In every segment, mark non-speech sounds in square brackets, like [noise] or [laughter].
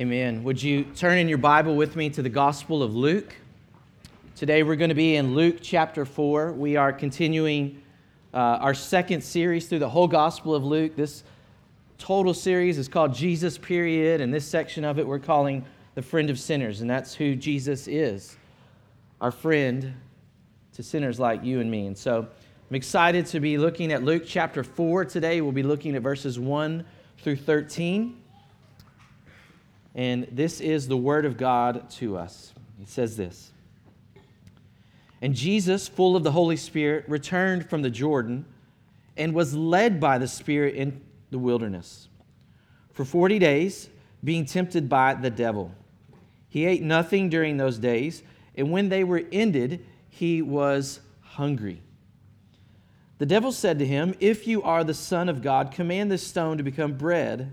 Amen. Would you turn in your Bible with me to the Gospel of Luke? Today we're going to be in Luke chapter 4. We are continuing uh, our second series through the whole Gospel of Luke. This total series is called Jesus, period, and this section of it we're calling the friend of sinners, and that's who Jesus is our friend to sinners like you and me. And so I'm excited to be looking at Luke chapter 4 today. We'll be looking at verses 1 through 13. And this is the word of God to us. It says this And Jesus, full of the Holy Spirit, returned from the Jordan and was led by the Spirit in the wilderness for 40 days, being tempted by the devil. He ate nothing during those days, and when they were ended, he was hungry. The devil said to him, If you are the Son of God, command this stone to become bread.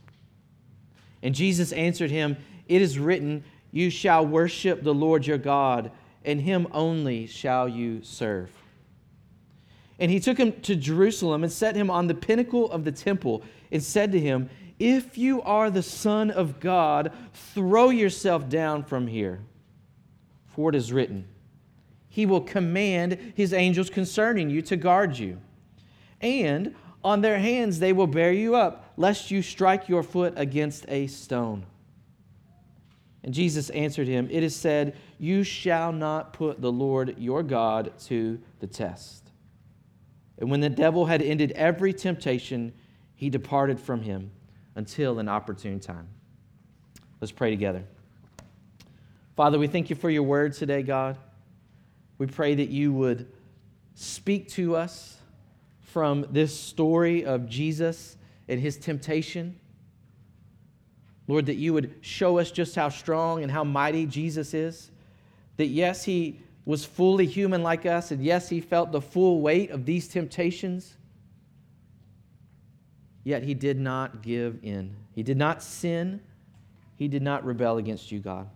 And Jesus answered him, It is written, You shall worship the Lord your God, and him only shall you serve. And he took him to Jerusalem and set him on the pinnacle of the temple and said to him, If you are the Son of God, throw yourself down from here. For it is written, He will command His angels concerning you to guard you. And on their hands they will bear you up, lest you strike your foot against a stone. And Jesus answered him, It is said, You shall not put the Lord your God to the test. And when the devil had ended every temptation, he departed from him until an opportune time. Let's pray together. Father, we thank you for your word today, God. We pray that you would speak to us from this story of Jesus and his temptation. Lord, that you would show us just how strong and how mighty Jesus is. That yes, he was fully human like us, and yes, he felt the full weight of these temptations. Yet he did not give in. He did not sin. He did not rebel against you, God.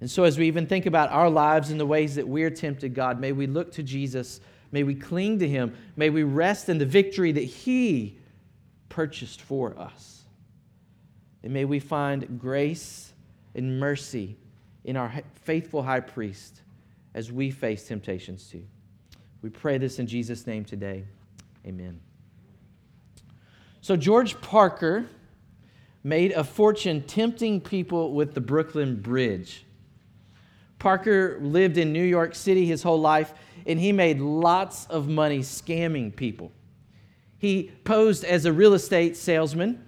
And so, as we even think about our lives and the ways that we're tempted, God, may we look to Jesus May we cling to him. May we rest in the victory that he purchased for us. And may we find grace and mercy in our faithful high priest as we face temptations too. We pray this in Jesus' name today. Amen. So, George Parker made a fortune tempting people with the Brooklyn Bridge. Parker lived in New York City his whole life and he made lots of money scamming people. He posed as a real estate salesman,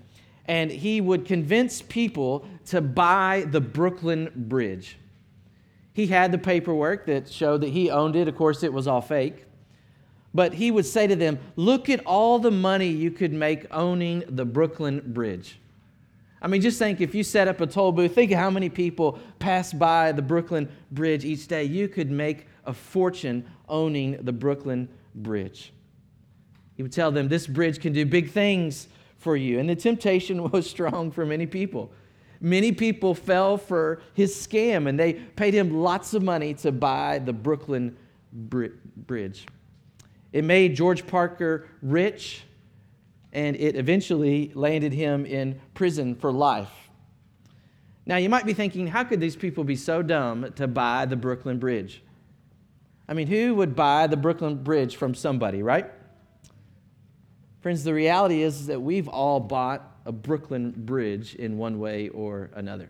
and he would convince people to buy the Brooklyn Bridge. He had the paperwork that showed that he owned it. Of course, it was all fake. But he would say to them, Look at all the money you could make owning the Brooklyn Bridge. I mean, just think if you set up a toll booth, think of how many people pass by the Brooklyn Bridge each day. You could make a fortune owning the Brooklyn Bridge. He would tell them, This bridge can do big things for you. And the temptation [laughs] was strong for many people. Many people fell for his scam and they paid him lots of money to buy the Brooklyn Bridge. It made George Parker rich and it eventually landed him in prison for life. Now, you might be thinking, how could these people be so dumb to buy the Brooklyn Bridge? I mean, who would buy the Brooklyn Bridge from somebody, right? Friends, the reality is that we've all bought a Brooklyn Bridge in one way or another.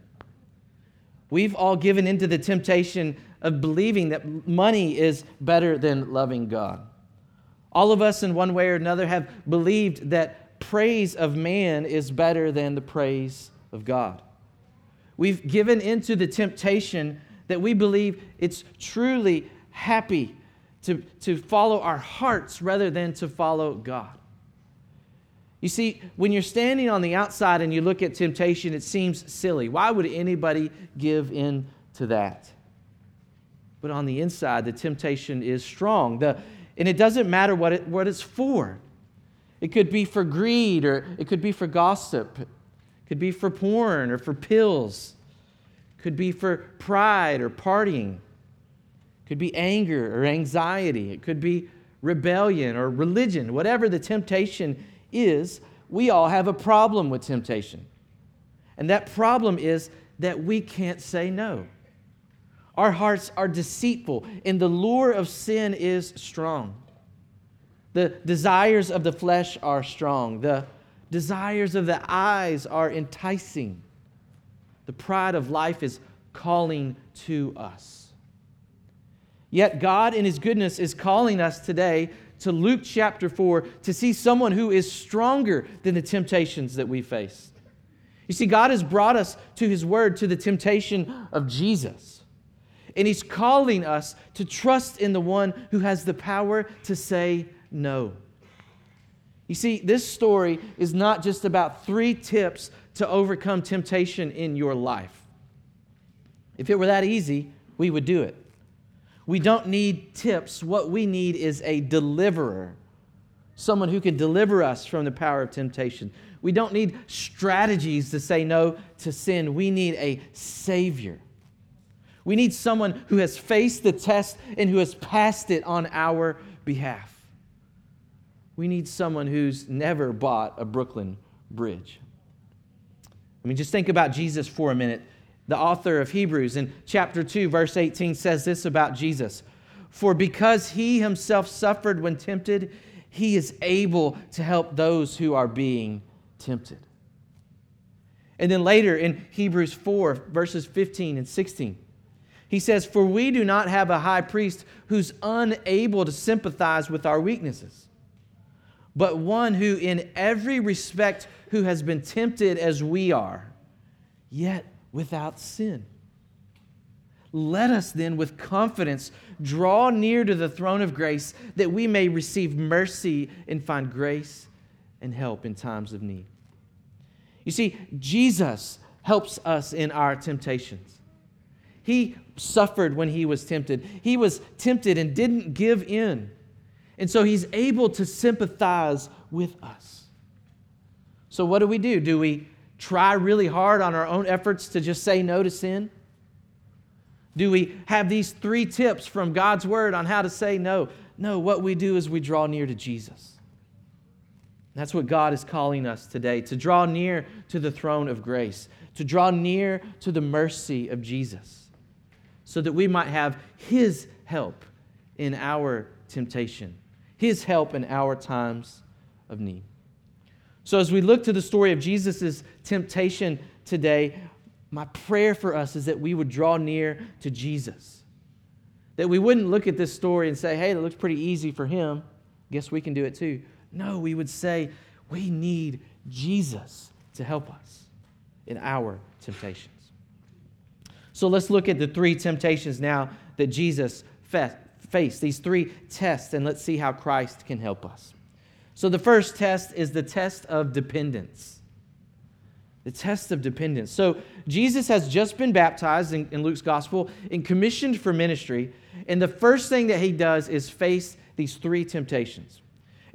We've all given into the temptation of believing that money is better than loving God. All of us, in one way or another, have believed that praise of man is better than the praise of God. We've given into the temptation that we believe it's truly happy to, to follow our hearts rather than to follow God. You see, when you're standing on the outside and you look at temptation, it seems silly. Why would anybody give in to that? But on the inside, the temptation is strong. The, and it doesn't matter what, it, what it's for. It could be for greed, or it could be for gossip, it could be for porn, or for pills, it could be for pride or partying, it could be anger or anxiety, it could be rebellion or religion, whatever the temptation is, we all have a problem with temptation. And that problem is that we can't say no. Our hearts are deceitful, and the lure of sin is strong. The desires of the flesh are strong. The desires of the eyes are enticing. The pride of life is calling to us. Yet God, in His goodness, is calling us today to Luke chapter 4 to see someone who is stronger than the temptations that we face. You see, God has brought us to His Word, to the temptation of Jesus. And He's calling us to trust in the one who has the power to say no. You see, this story is not just about three tips to overcome temptation in your life. If it were that easy, we would do it. We don't need tips. What we need is a deliverer, someone who can deliver us from the power of temptation. We don't need strategies to say no to sin. We need a Savior. We need someone who has faced the test and who has passed it on our behalf. We need someone who's never bought a Brooklyn bridge. I mean, just think about Jesus for a minute the author of Hebrews in chapter 2, verse 18 says this about Jesus For because he himself suffered when tempted, he is able to help those who are being tempted. And then later in Hebrews 4, verses 15 and 16, he says, For we do not have a high priest who's unable to sympathize with our weaknesses, but one who in every respect who has been tempted as we are, yet without sin. Let us then, with confidence, draw near to the throne of grace that we may receive mercy and find grace and help in times of need. You see, Jesus helps us in our temptations. He suffered when he was tempted, he was tempted and didn't give in. And so he's able to sympathize with us. So, what do we do? Do we try really hard on our own efforts to just say no to sin? Do we have these three tips from God's word on how to say no? No, what we do is we draw near to Jesus. That's what God is calling us today to draw near to the throne of grace, to draw near to the mercy of Jesus, so that we might have His help in our temptation, His help in our times of need. So, as we look to the story of Jesus' temptation today, my prayer for us is that we would draw near to Jesus. That we wouldn't look at this story and say, hey, that looks pretty easy for him. Guess we can do it too. No, we would say, we need Jesus to help us in our temptations. So let's look at the three temptations now that Jesus faced, these three tests, and let's see how Christ can help us. So the first test is the test of dependence. The test of dependence. So Jesus has just been baptized in, in, Luke's gospel and commissioned for ministry. And the first thing that he does is face these three temptations.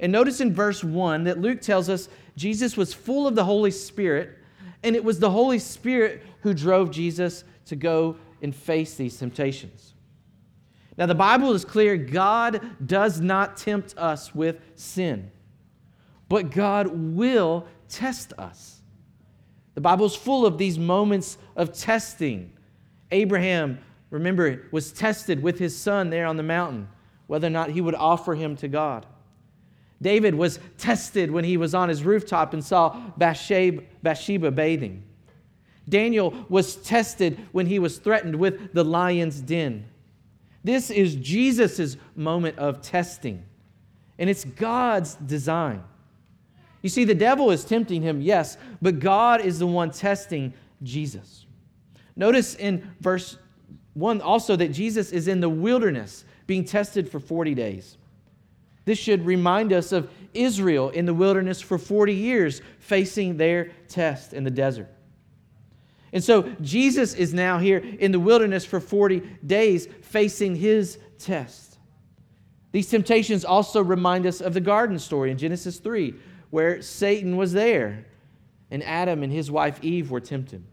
And notice in verse 1 that Luke tells us Jesus was full of the Holy Spirit, and it was the Holy Spirit who drove Jesus to go and face these temptations. Now, the Bible is clear God does not tempt us with sin but God will test us. The Bible is full of these moments of testing. Abraham, remember, was tested with his son there on the mountain, whether or not he would offer him to God. David was tested when he was on his rooftop and saw Bathsheba, bathing. Daniel was tested when he was threatened with the lion's den. This is Jesus' moment of testing, and it's God's design. You see, the devil is tempting him, yes, but God is the one testing Jesus. Notice in verse 1 also that Jesus is in the wilderness being tested for 40 days. This should remind us of Israel in the wilderness for 40 years, facing their test in the desert. And so Jesus is now here in the wilderness for 40 days, facing his test. These temptations also remind us of the garden story in Genesis 3, where Satan was there and Adam and his wife Eve were tempted.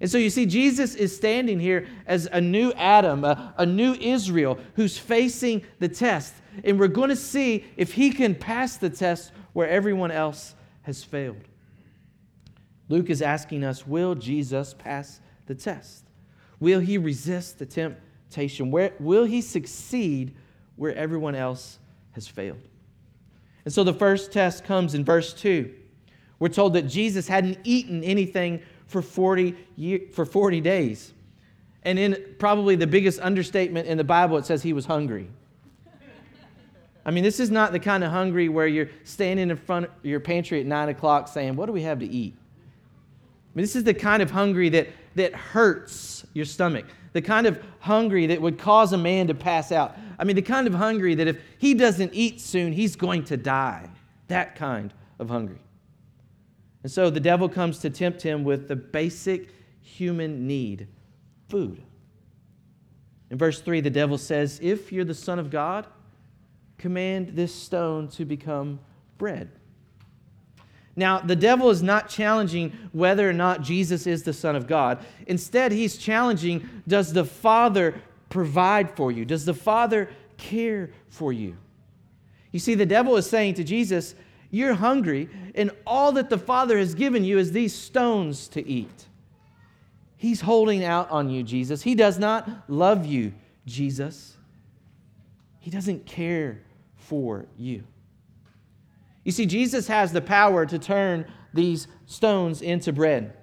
And so you see, Jesus is standing here as a new Adam, a, a, new Israel who's facing the test. And we're going to see if he can pass the test where everyone else has failed. Luke is asking us Will Jesus pass the test? Will he resist the temptation? Where, will he succeed where everyone else has failed? And so the first test comes in verse 2. We're told that Jesus hadn't eaten anything for 40, year, for 40 days. And in probably the biggest understatement in the Bible, it says he was hungry. I mean, this is not the kind of hungry where you're standing in front of your pantry at 9 o'clock saying, What do we have to eat? Mean, this is the kind of hungry that, that hurts your stomach, the kind of hungry that would cause a man to pass out. I mean, the kind of hungry that if he doesn't eat soon, he's going to die. That kind of hungry. And so the devil comes to tempt him with the basic human need food. In verse 3, the devil says, If you're the Son of God, command this stone to become bread. Now, the devil is not challenging whether or not Jesus is the Son of God. Instead, he's challenging does the Father provide for you? Does the Father care for you? You see, the devil is saying to Jesus, you're hungry, and all that the Father has given you is these stones to eat. He's holding out on you, Jesus. He does not love you, Jesus. He doesn't care for you. You see, Jesus has the power to turn these stones into bread.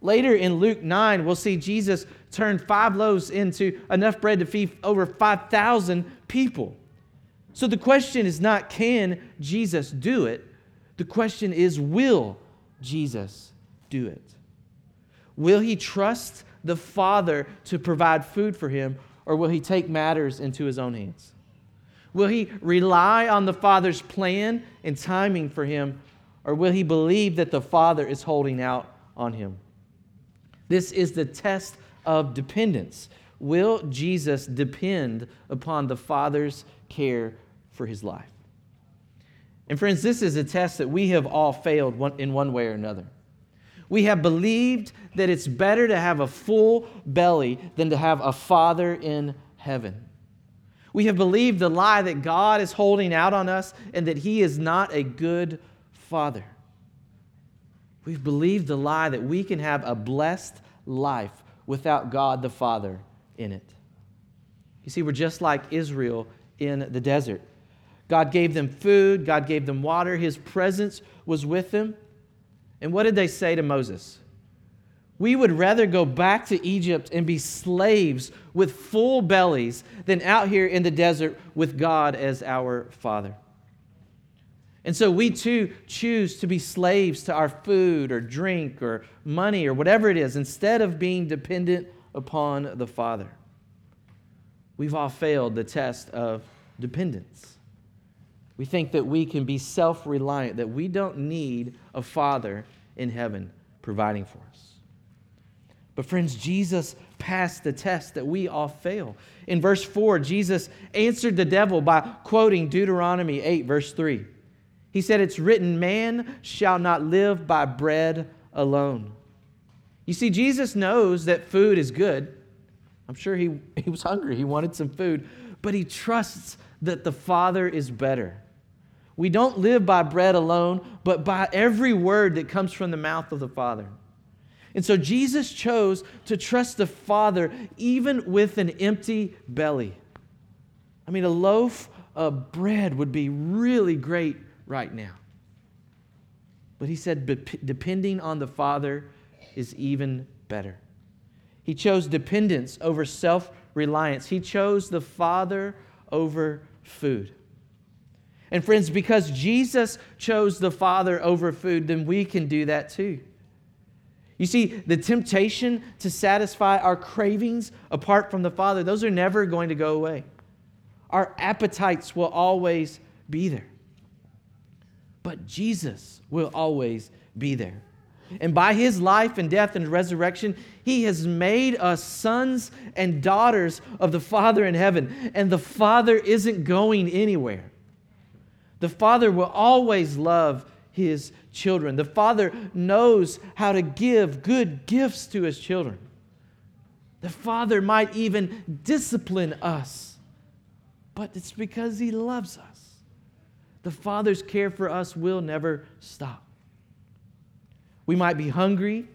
Later in Luke 9, we'll see Jesus turn five loaves into enough bread to feed over 5,000 people. So the question is not can Jesus do it? The question is will Jesus do it? Will he trust the Father to provide food for him, or will he take matters into his own hands? Will he rely on the Father's plan and timing for him, or will he believe that the Father is holding out on him? This is the test of dependence. Will Jesus depend upon the Father's care for his life? And friends, this is a test that we have all failed in one way or another. We have believed that it's better to have a full belly than to have a Father in heaven. We have believed the lie that God is holding out on us and that He is not a good Father. We've believed the lie that we can have a blessed life without God the Father in it. You see, we're just like Israel in the desert. God gave them food, God gave them water, His presence was with them. And what did they say to Moses? We would rather go back to Egypt and be slaves with full bellies than out here in the desert with God as our Father. And so we too choose to be slaves to our food or drink or money or whatever it is instead of being dependent upon the Father. We've all failed the test of dependence. We think that we can be self reliant, that we don't need a Father in heaven providing for us. But, friends, Jesus passed the test that we all fail. In verse 4, Jesus answered the devil by quoting Deuteronomy 8, verse 3. He said, It's written, Man shall not live by bread alone. You see, Jesus knows that food is good. I'm sure he, [laughs] he was hungry, he wanted some food, but he trusts that the Father is better. We don't live by bread alone, but by every word that comes from the mouth of the Father. And so Jesus chose to trust the Father even with an empty belly. I mean, a loaf of bread would be really great right now. But he said, depending on the Father is even better. He chose dependence over self reliance, he chose the Father over food. And friends, because Jesus chose the Father over food, then we can do that too. You see, the temptation to satisfy our cravings apart from the Father, those are never going to go away. Our appetites will always be there. But Jesus will always be there. And by his life and death and resurrection, he has made us sons and daughters of the Father in heaven. And the Father isn't going anywhere. The Father will always love his children. The Father knows how to give good gifts to his children. The Father might even discipline us, but it's because he loves us. The Father's care for us will never stop. We might be hungry.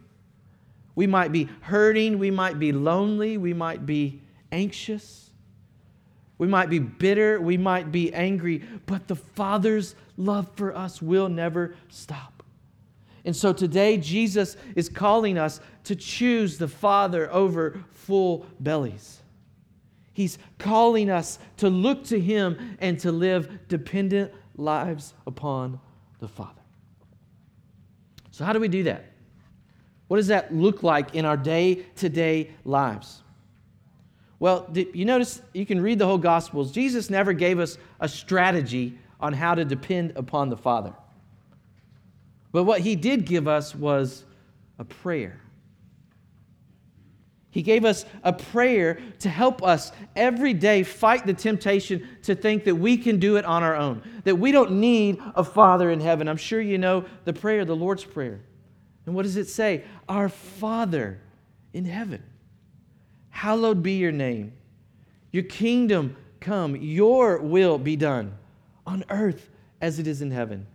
We might be hurting. We might be lonely. We might be anxious. We might be bitter. We might be angry. But the Father's love for us will never stop. And so today, Jesus is calling us to choose the Father over full bellies. He's calling us to look to Him and to live dependent lives upon the Father. So, how do we do that? What does that look like in our day to day lives? Well, you notice you can read the whole Gospels. Jesus never gave us a strategy on how to depend upon the Father. But what he did give us was a prayer. He gave us a prayer to help us every day fight the temptation to think that we can do it on our own, that we don't need a Father in heaven. I'm sure you know the prayer, the Lord's Prayer. And what does it say? Our Father in heaven, hallowed be your name. Your kingdom come, your will be done on earth as it is in heaven.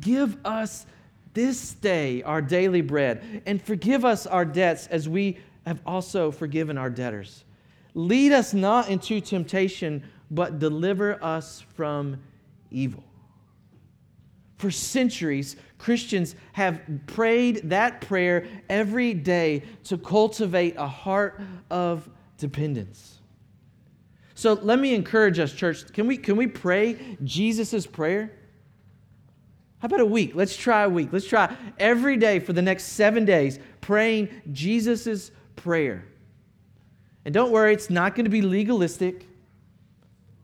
Give us this day our daily bread and forgive us our debts as we have also forgiven our debtors. Lead us not into temptation, but deliver us from evil. For centuries, Christians have prayed that prayer every day to cultivate a heart of dependence. So let me encourage us, church. Can we, can we pray Jesus' prayer? How about a week? Let's try a week. Let's try every day for the next seven days praying Jesus' prayer. And don't worry, it's not going to be legalistic.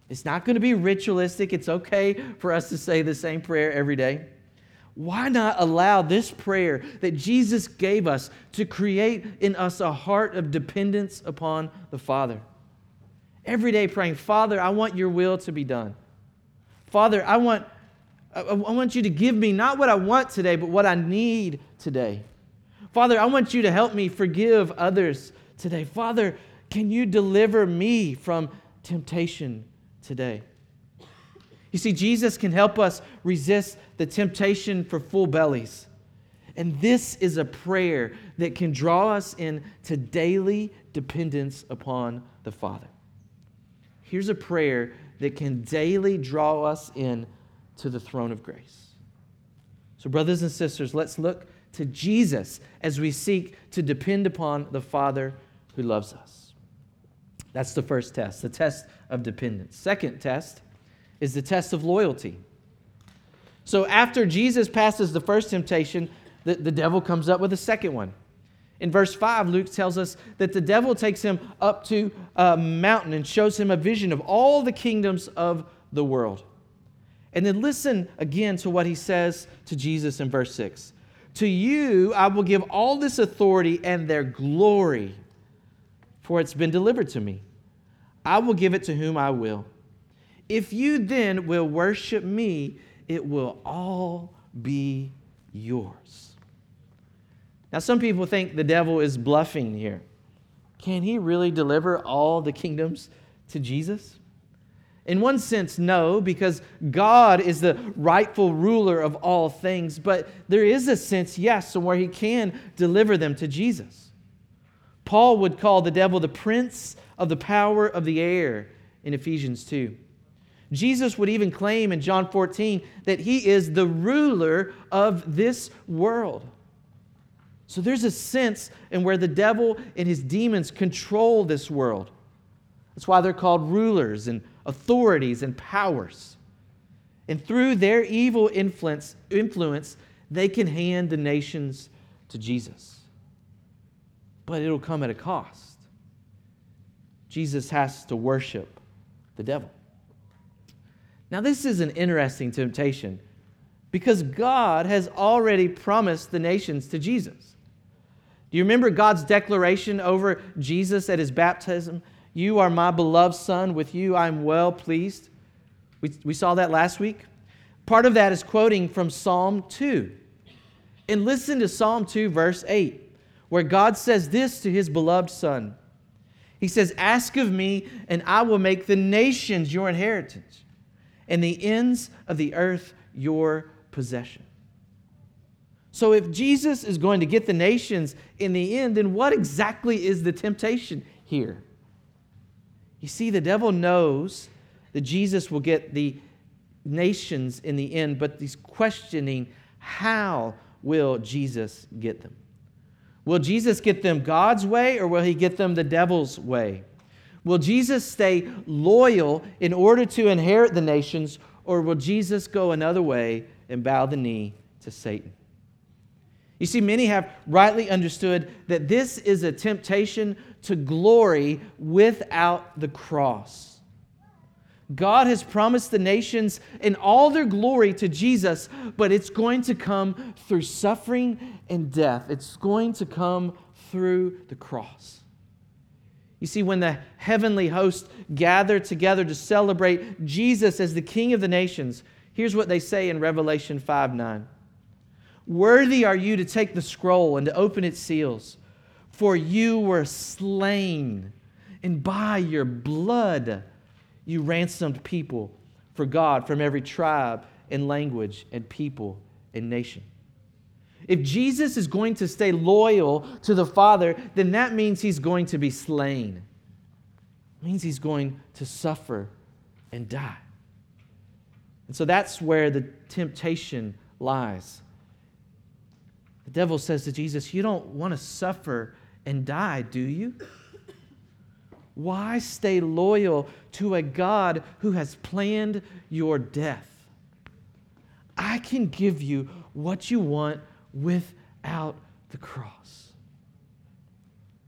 It's not going to be ritualistic. It's okay for us to say the same prayer every day. Why not allow this prayer that Jesus gave us to create in us a heart of dependence upon the Father? Every day praying, Father, I want your will to be done. Father, I want, I want you to give me not what I want today, but what I need today. Father, I want you to help me forgive others today. Father, can you deliver me from temptation today? You see, Jesus can help us resist the temptation for full bellies. And this is a prayer that can draw us into daily dependence upon the Father. Here's a prayer that can daily draw us in to the throne of grace. So, brothers and sisters, let's look to Jesus as we seek to depend upon the Father who loves us. That's the first test, the test of dependence. Second test is the test of loyalty. So after Jesus passes the first temptation, the, the devil comes up with a second one. In verse 5, Luke tells us that the devil takes him up to a mountain and shows him a vision of all the kingdoms of the world. And then listen again to what he says to Jesus in verse 6. To you I will give all this authority and their glory, for it's been delivered to me. I will give it to whom I will. If you then will worship me, it will all be yours. Now, some people think the devil is bluffing here. Can he really deliver all the kingdoms to Jesus? In one sense, no, because God is the rightful ruler of all things. But there is a sense, yes, where he can deliver them to Jesus. Paul would call the devil the prince of the power of the air in Ephesians 2. Jesus would even claim in John 14 that he is the ruler of this world. So there's a sense in where the devil and his demons control this world. That's why they're called rulers and authorities and powers. And through their evil influence, influence, they can hand the nations to Jesus. But it'll come at a cost. Jesus has to worship the devil. Now, this is an interesting temptation because God has already promised the nations to Jesus. Do you remember God's declaration over Jesus at his baptism? You are my beloved Son, with you I'm well pleased. We, we saw that last week. Part of that is quoting from Psalm 2. And listen to Psalm 2, verse 8, where God says this to his beloved Son He says, Ask of me, and I will make the nations your inheritance, and the ends of the earth your possession. So, if Jesus is going to get the nations in the end, then what exactly is the temptation here? You see, the devil knows that Jesus will get the nations in the end, but he's questioning how will Jesus get them? Will Jesus get them God's way or will he get them the devil's way? Will Jesus stay loyal in order to inherit the nations or will Jesus go another way and bow the knee to Satan? You see, many have rightly understood that this is a temptation to glory without the cross. God has promised the nations in all their glory to Jesus, but it's going to come through suffering and death. It's going to come through the cross. You see, when the heavenly host gather together to celebrate Jesus as the King of the nations, here's what they say in Revelation 5 9. Worthy are you to take the scroll and to open its seals, for you were slain, and by your blood you ransomed people for God from every tribe and language and people and nation. If Jesus is going to stay loyal to the Father, then that means he's going to be slain. It means he's going to suffer and die. And so that's where the temptation lies. Devil says to Jesus, You don't want to suffer and die, do you? Why stay loyal to a God who has planned your death? I can give you what you want without the cross.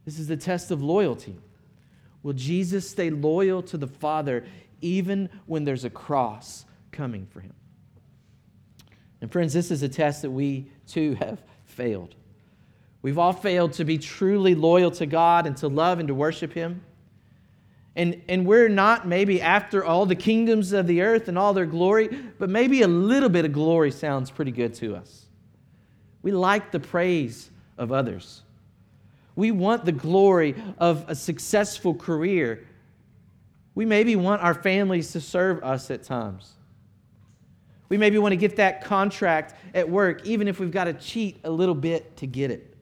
This is the test of loyalty. Will Jesus stay loyal to the Father even when there's a cross coming for him? And, friends, this is a test that we too have failed. We've all failed to be truly loyal to God and to love and to worship Him. And, and we're not maybe after all the kingdoms of the earth and all their glory, but maybe a little bit of glory sounds pretty good to us. We like the praise of others. We want the glory of a successful career. We maybe want our families to serve us at times. We maybe want to get that contract at work, even if we've got to cheat a little bit to get it.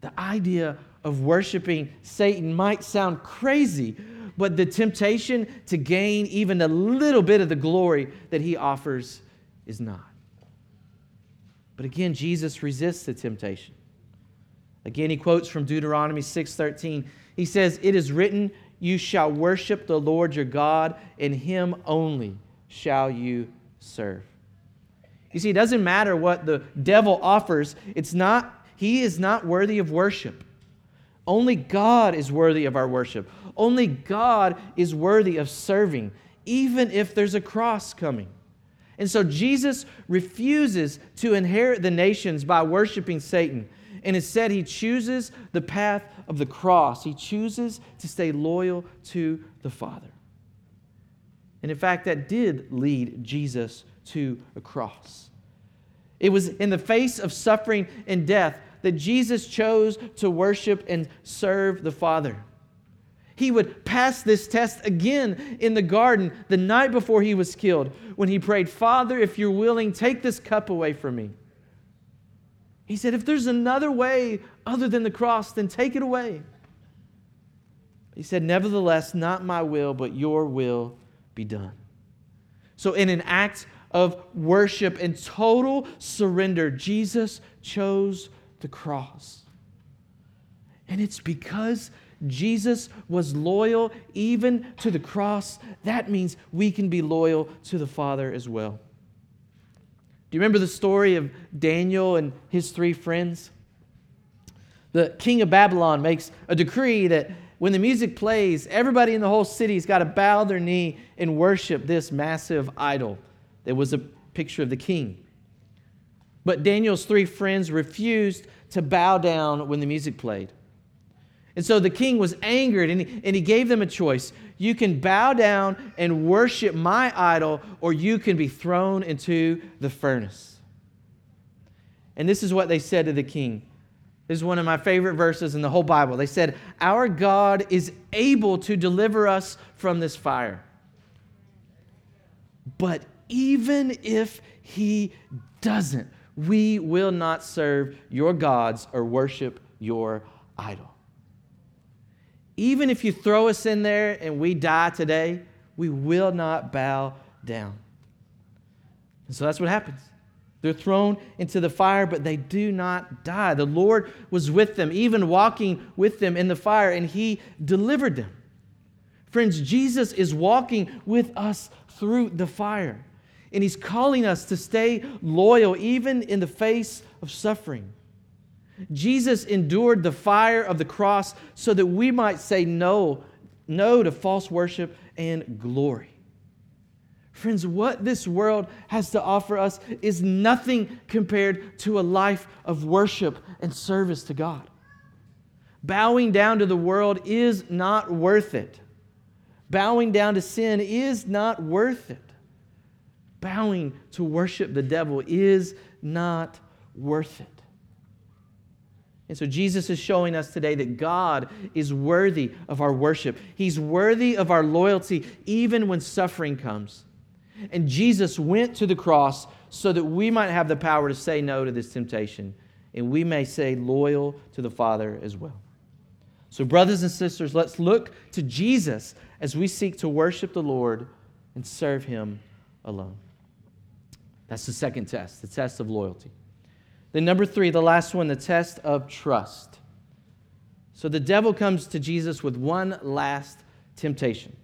The idea of worshiping Satan might sound crazy, but the temptation to gain even a little bit of the glory that he offers is not. But again, Jesus resists the temptation. Again, he quotes from Deuteronomy 6:13. He says, "It is written, you shall worship the Lord your God, and him only shall you serve." You see, it doesn't matter what the devil offers. It's not he is not worthy of worship. Only God is worthy of our worship. Only God is worthy of serving, even if there's a cross coming. And so Jesus refuses to inherit the nations by worshiping Satan. And instead, he chooses the path of the cross. He chooses to stay loyal to the Father. And in fact, that did lead Jesus to a cross. It was in the face of suffering and death that Jesus chose to worship and serve the Father. He would pass this test again in the garden the night before he was killed when he prayed, Father, if you're willing, take this cup away from me. He said, If there's another way other than the cross, then take it away. He said, Nevertheless, not my will, but your will be done. So, in an act of worship and total surrender, Jesus chose the cross. And it's because Jesus was loyal even to the cross. That means we can be loyal to the Father as well. Do you remember the story of Daniel and his three friends? The king of Babylon makes a decree that when the music plays, everybody in the whole city's got to bow their knee and worship this massive idol that was a picture of the king. But Daniel's three friends refused to bow down when the music played. And so the king was angered and he, and he gave them a choice. You can bow down and worship my idol, or you can be thrown into the furnace. And this is what they said to the king. This is one of my favorite verses in the whole Bible. They said, Our God is able to deliver us from this fire. But even if he doesn't, we will not serve your gods or worship your idol. Even if you throw us in there and we die today, we will not bow down. And so that's what happens. They're thrown into the fire, but they do not die. The Lord was with them, even walking with them in the fire, and He delivered them. Friends, Jesus is walking with us through the fire, and He's calling us to stay loyal even in the face of suffering. Jesus endured the fire of the cross so that we might say no, no to false worship and glory. Friends, what this world has to offer us is nothing compared to a life of worship and service to God. Bowing down to the world is not worth it. Bowing down to sin is not worth it. Bowing to worship the devil is not worth it. And so Jesus is showing us today that God is worthy of our worship. He's worthy of our loyalty even when suffering comes. And Jesus went to the cross so that we might have the power to say no to this temptation and we may say loyal to the Father as well. So, brothers and sisters, let's look to Jesus as we seek to worship the Lord and serve Him alone. That's the second test, the test of loyalty. Then, number three, the last one, the test of trust. So the devil comes to Jesus with one last temptation.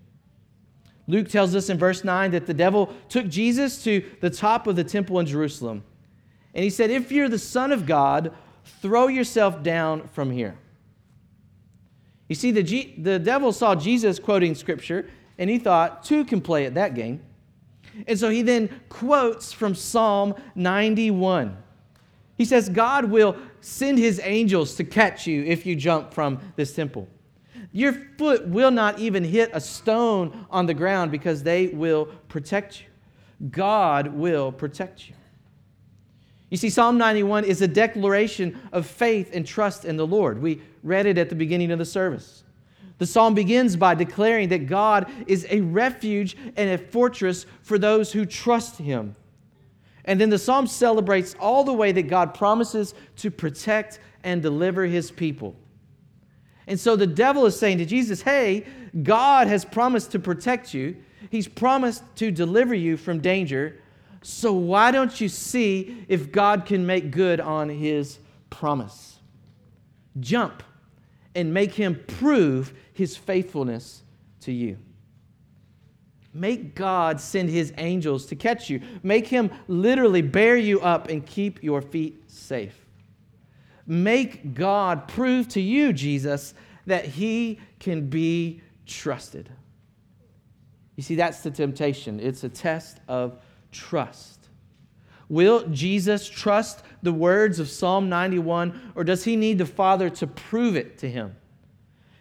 Luke tells us in verse 9 that the devil took Jesus to the top of the temple in Jerusalem. And he said, If you're the Son of God, throw yourself down from here. You see, the, G- the devil saw Jesus quoting scripture, and he thought, two can play at that game. And so he then quotes from Psalm 91. He says, God will send his angels to catch you if you jump from this temple. Your foot will not even hit a stone on the ground because they will protect you. God will protect you. You see, Psalm 91 is a declaration of faith and trust in the Lord. We read it at the beginning of the service. The psalm begins by declaring that God is a refuge and a fortress for those who trust him. And then the psalm celebrates all the way that God promises to protect and deliver his people. And so the devil is saying to Jesus, Hey, God has promised to protect you, He's promised to deliver you from danger. So why don't you see if God can make good on His promise? Jump and make Him prove His faithfulness to you. Make God send his angels to catch you. Make him literally bear you up and keep your feet safe. Make God prove to you, Jesus, that he can be trusted. You see, that's the temptation. It's a test of trust. Will Jesus trust the words of Psalm 91, or does he need the Father to prove it to him?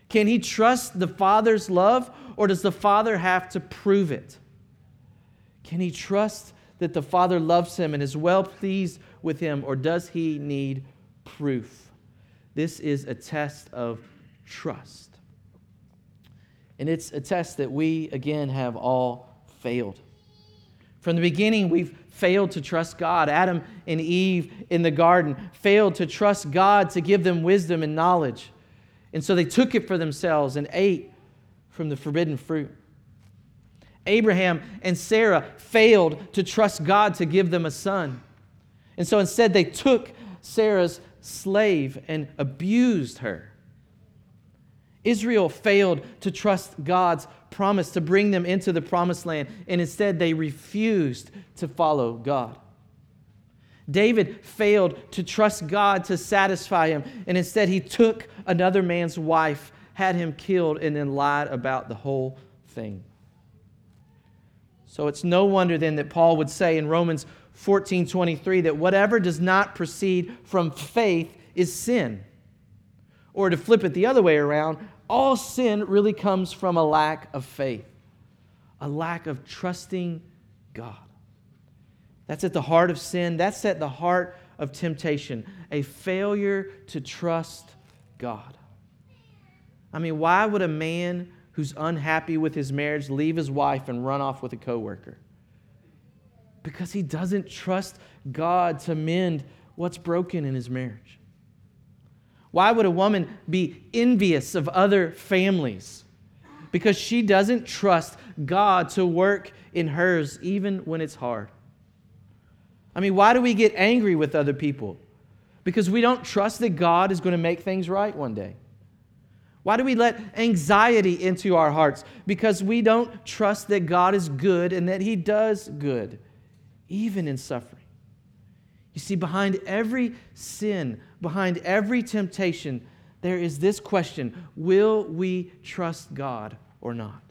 Can he trust the Father's love, or does the Father have to prove it? Can he trust that the Father loves him and is well pleased with him, or does he need proof? This is a test of trust. And it's a test that we, again, have all failed. From the beginning, we've failed to trust God. Adam and Eve in the garden failed to trust God to give them wisdom and knowledge. And so they took it for themselves and ate from the forbidden fruit. Abraham and Sarah failed to trust God to give them a son. And so instead, they took Sarah's slave and abused her. Israel failed to trust God's promise to bring them into the promised land, and instead, they refused to follow God. David failed to trust God to satisfy him, and instead, he took another man's wife had him killed, and then lied about the whole thing. So it's no wonder then that Paul would say in Romans 14 23 that whatever does not proceed from faith is sin. Or to flip it the other way around, all sin really comes from a lack of faith, a lack of trusting God. That's at the heart of sin. That's at the heart of temptation, a failure to trust God. I mean, why would a man who's unhappy with his marriage leave his wife and run off with a coworker? Because he doesn't trust God to mend what's broken in his marriage. Why would a woman be envious of other families? Because she doesn't trust God to work in hers even when it's hard. I mean, why do we get angry with other people? Because we don't trust that God is going to make things right one day. Why do we let anxiety into our hearts? Because we don't trust that God is good and that He does good, even in suffering. You see, behind every sin, behind every temptation, there is this question Will we trust God or not?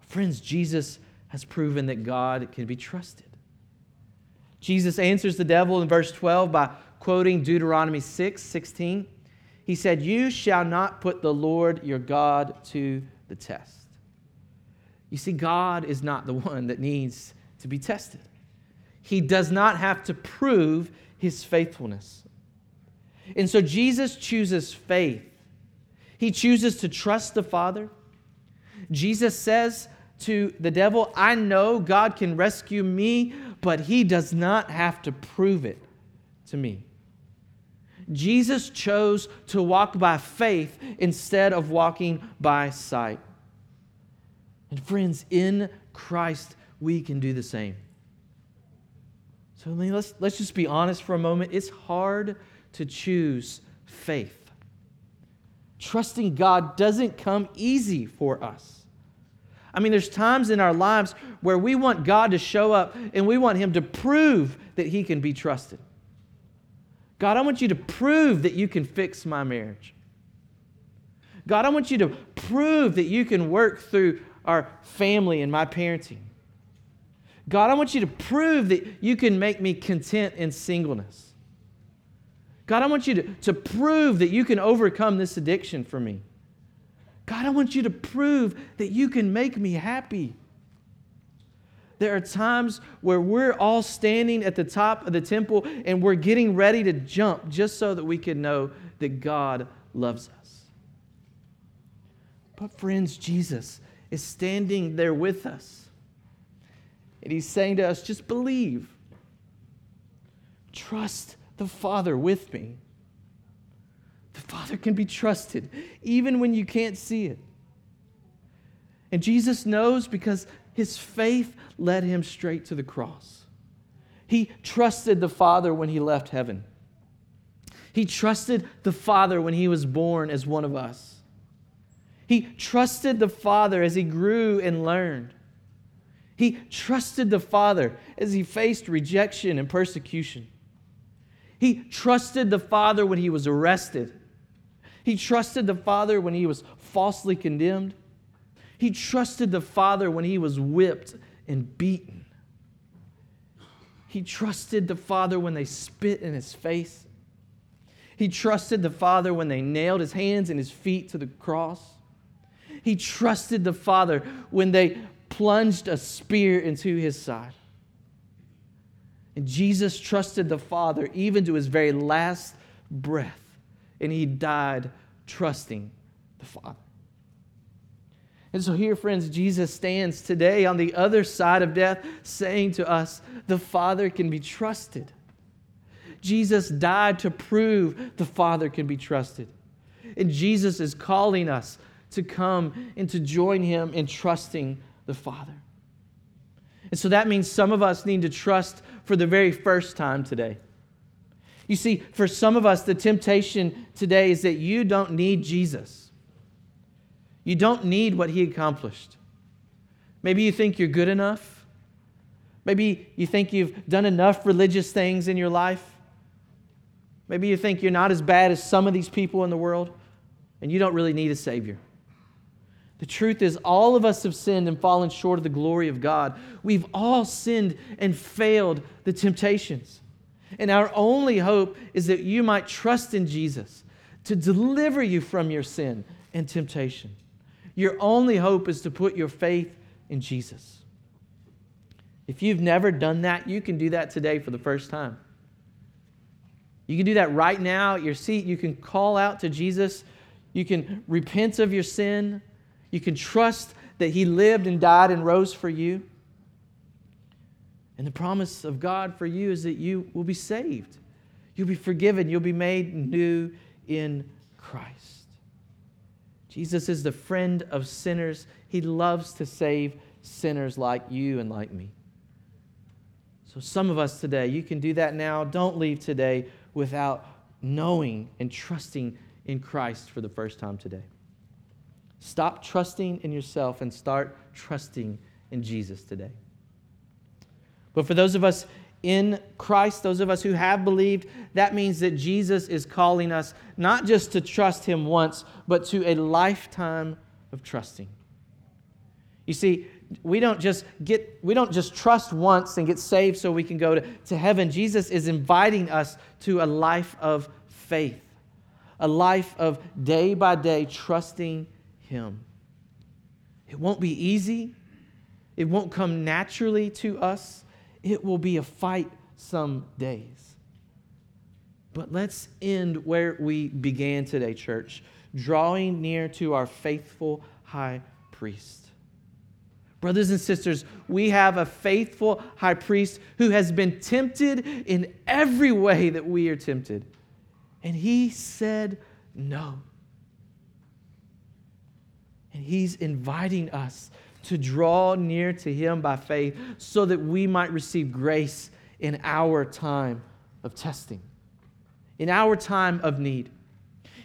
Friends, Jesus has proven that God can be trusted. Jesus answers the devil in verse 12 by quoting Deuteronomy 6 16. He said, You shall not put the Lord your God to the test. You see, God is not the one that needs to be tested. He does not have to prove his faithfulness. And so Jesus chooses faith. He chooses to trust the Father. Jesus says to the devil, I know God can rescue me but he does not have to prove it to me. Jesus chose to walk by faith instead of walking by sight. And friends, in Christ, we can do the same. So let's, let's just be honest for a moment. It's hard to choose faith. Trusting God doesn't come easy for us. I mean, there's times in our lives where we want God to show up and we want Him to prove that He can be trusted. God, I want you to prove that you can fix my marriage. God, I want you to prove that you can work through our family and my parenting. God, I want you to prove that you can make me content in singleness. God, I want you to, to prove that you can overcome this addiction for me. God, I want you to prove that you can make me happy. There are times where we're all standing at the top of the temple and we're getting ready to jump just so that we can know that God loves us. But, friends, Jesus is standing there with us. And he's saying to us, just believe. Trust the Father with me. The Father can be trusted even when you can't see it. And Jesus knows because his faith led him straight to the cross. He trusted the Father when he left heaven. He trusted the Father when he was born as one of us. He trusted the Father as he grew and learned. He trusted the Father as he faced rejection and persecution. He trusted the Father when he was arrested. He trusted the Father when he was falsely condemned. He trusted the Father when he was whipped and beaten. He trusted the Father when they spit in his face. He trusted the Father when they nailed his hands and his feet to the cross. He trusted the Father when they plunged a spear into his side. And Jesus trusted the Father even to his very last breath and he died trusting the Father. And so, here, friends, Jesus stands today on the other side of death saying to us, the Father can be trusted. Jesus died to prove the Father can be trusted. And Jesus is calling us to come and to join him in trusting the Father. And so that means some of us need to trust for the very first time today. You see, for some of us, the temptation today is that you don't need Jesus. You don't need what he accomplished. Maybe you think you're good enough. Maybe you think you've done enough religious things in your life. Maybe you think you're not as bad as some of these people in the world, and you don't really need a Savior. The truth is, all of us have sinned and fallen short of the glory of God. We've all sinned and failed the temptations. And our only hope is that you might trust in Jesus to deliver you from your sin and temptation. Your only hope is to put your faith in Jesus. If you've never done that, you can do that today for the first time. You can do that right now at your seat. You can call out to Jesus. You can repent of your sin. You can trust that He lived and died and rose for you. And the promise of God for you is that you will be saved. You'll be forgiven. You'll be made new in Christ. Jesus is the friend of sinners. He loves to save sinners like you and like me. So, some of us today, you can do that now. Don't leave today without knowing and trusting in Christ for the first time today. Stop trusting in yourself and start trusting in Jesus today. But for those of us in Christ, those of us who have believed, that means that Jesus is calling us not just to trust Him once, but to a lifetime of trusting. You see, we don't just get we don't just trust once and get saved so we can go to, to heaven jesus is inviting us to a life of faith a life of day by day trusting him. It won't be easy, it won't come naturally to us. It will be a fight some days. But let's end where we began today, church, drawing near to our faithful high priest. Brothers and sisters, we have a faithful high priest who has been tempted in every way that we are tempted. And he said no. And He's inviting us to draw near to Him by faith so that we might receive grace in our time of testing, in our time of need.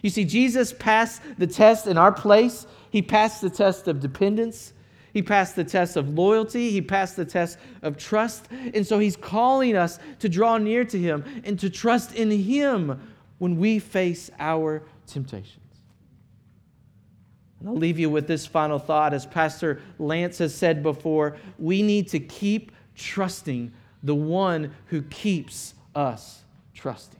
You see, Jesus passed the test in our place. He passed the test of dependence. He passed the test of loyalty. He passed the test of trust. And so he's calling us to draw near to him and to trust in him when we face our temptation. And I'll leave you with this final thought. As Pastor Lance has said before, we need to keep trusting the one who keeps us trusting.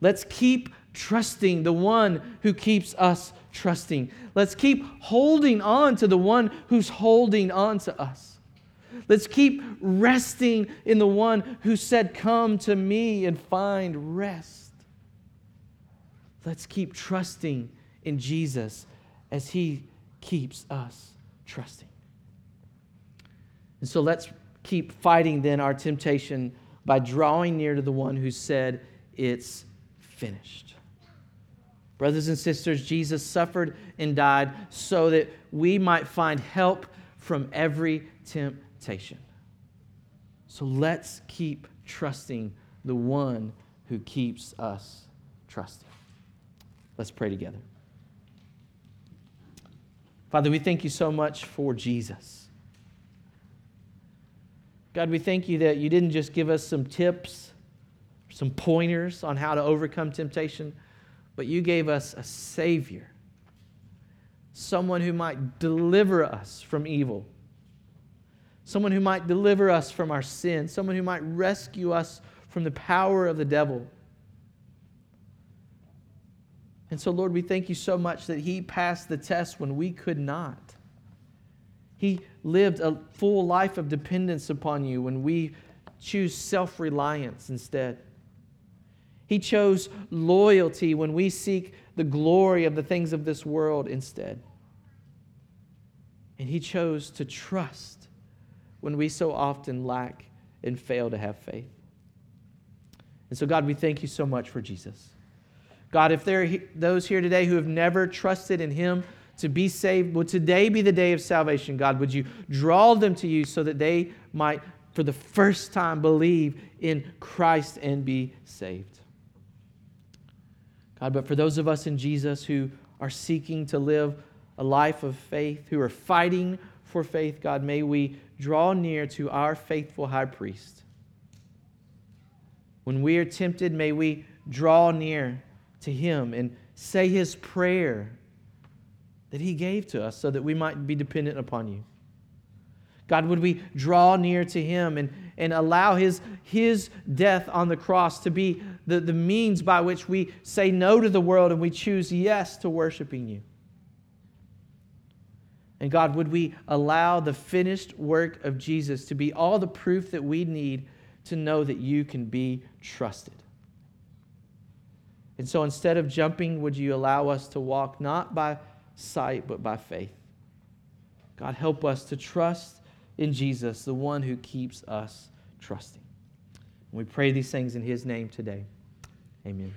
Let's keep trusting the one who keeps us trusting. Let's keep holding on to the one who's holding on to us. Let's keep resting in the one who said, Come to me and find rest. Let's keep trusting in Jesus as He keeps us trusting. And so let's keep fighting then our temptation by drawing near to the one who said, It's finished. Brothers and sisters, Jesus suffered and died so that we might find help from every temptation. So let's keep trusting the one who keeps us trusting. Let's pray together. Father, we thank you so much for Jesus. God, we thank you that you didn't just give us some tips, some pointers on how to overcome temptation, but you gave us a Savior, someone who might deliver us from evil, someone who might deliver us from our sin, someone who might rescue us from the power of the devil. And so, Lord, we thank you so much that He passed the test when we could not. He lived a full life of dependence upon you when we choose self reliance instead. He chose loyalty when we seek the glory of the things of this world instead. And He chose to trust when we so often lack and fail to have faith. And so, God, we thank you so much for Jesus. God, if there are those here today who have never trusted in Him to be saved, would today be the day of salvation, God? Would you draw them to you so that they might, for the first time, believe in Christ and be saved? God, but for those of us in Jesus who are seeking to live a life of faith, who are fighting for faith, God, may we draw near to our faithful high priest. When we are tempted, may we draw near to Him and say his prayer that he gave to us so that we might be dependent upon you. God, would we draw near to him and, and allow his, his death on the cross to be the, the means by which we say no to the world and we choose yes to worshiping you? And God, would we allow the finished work of Jesus to be all the proof that we need to know that you can be trusted? And so instead of jumping, would you allow us to walk not by sight, but by faith? God, help us to trust in Jesus, the one who keeps us trusting. we pray these things in his name today. Amen.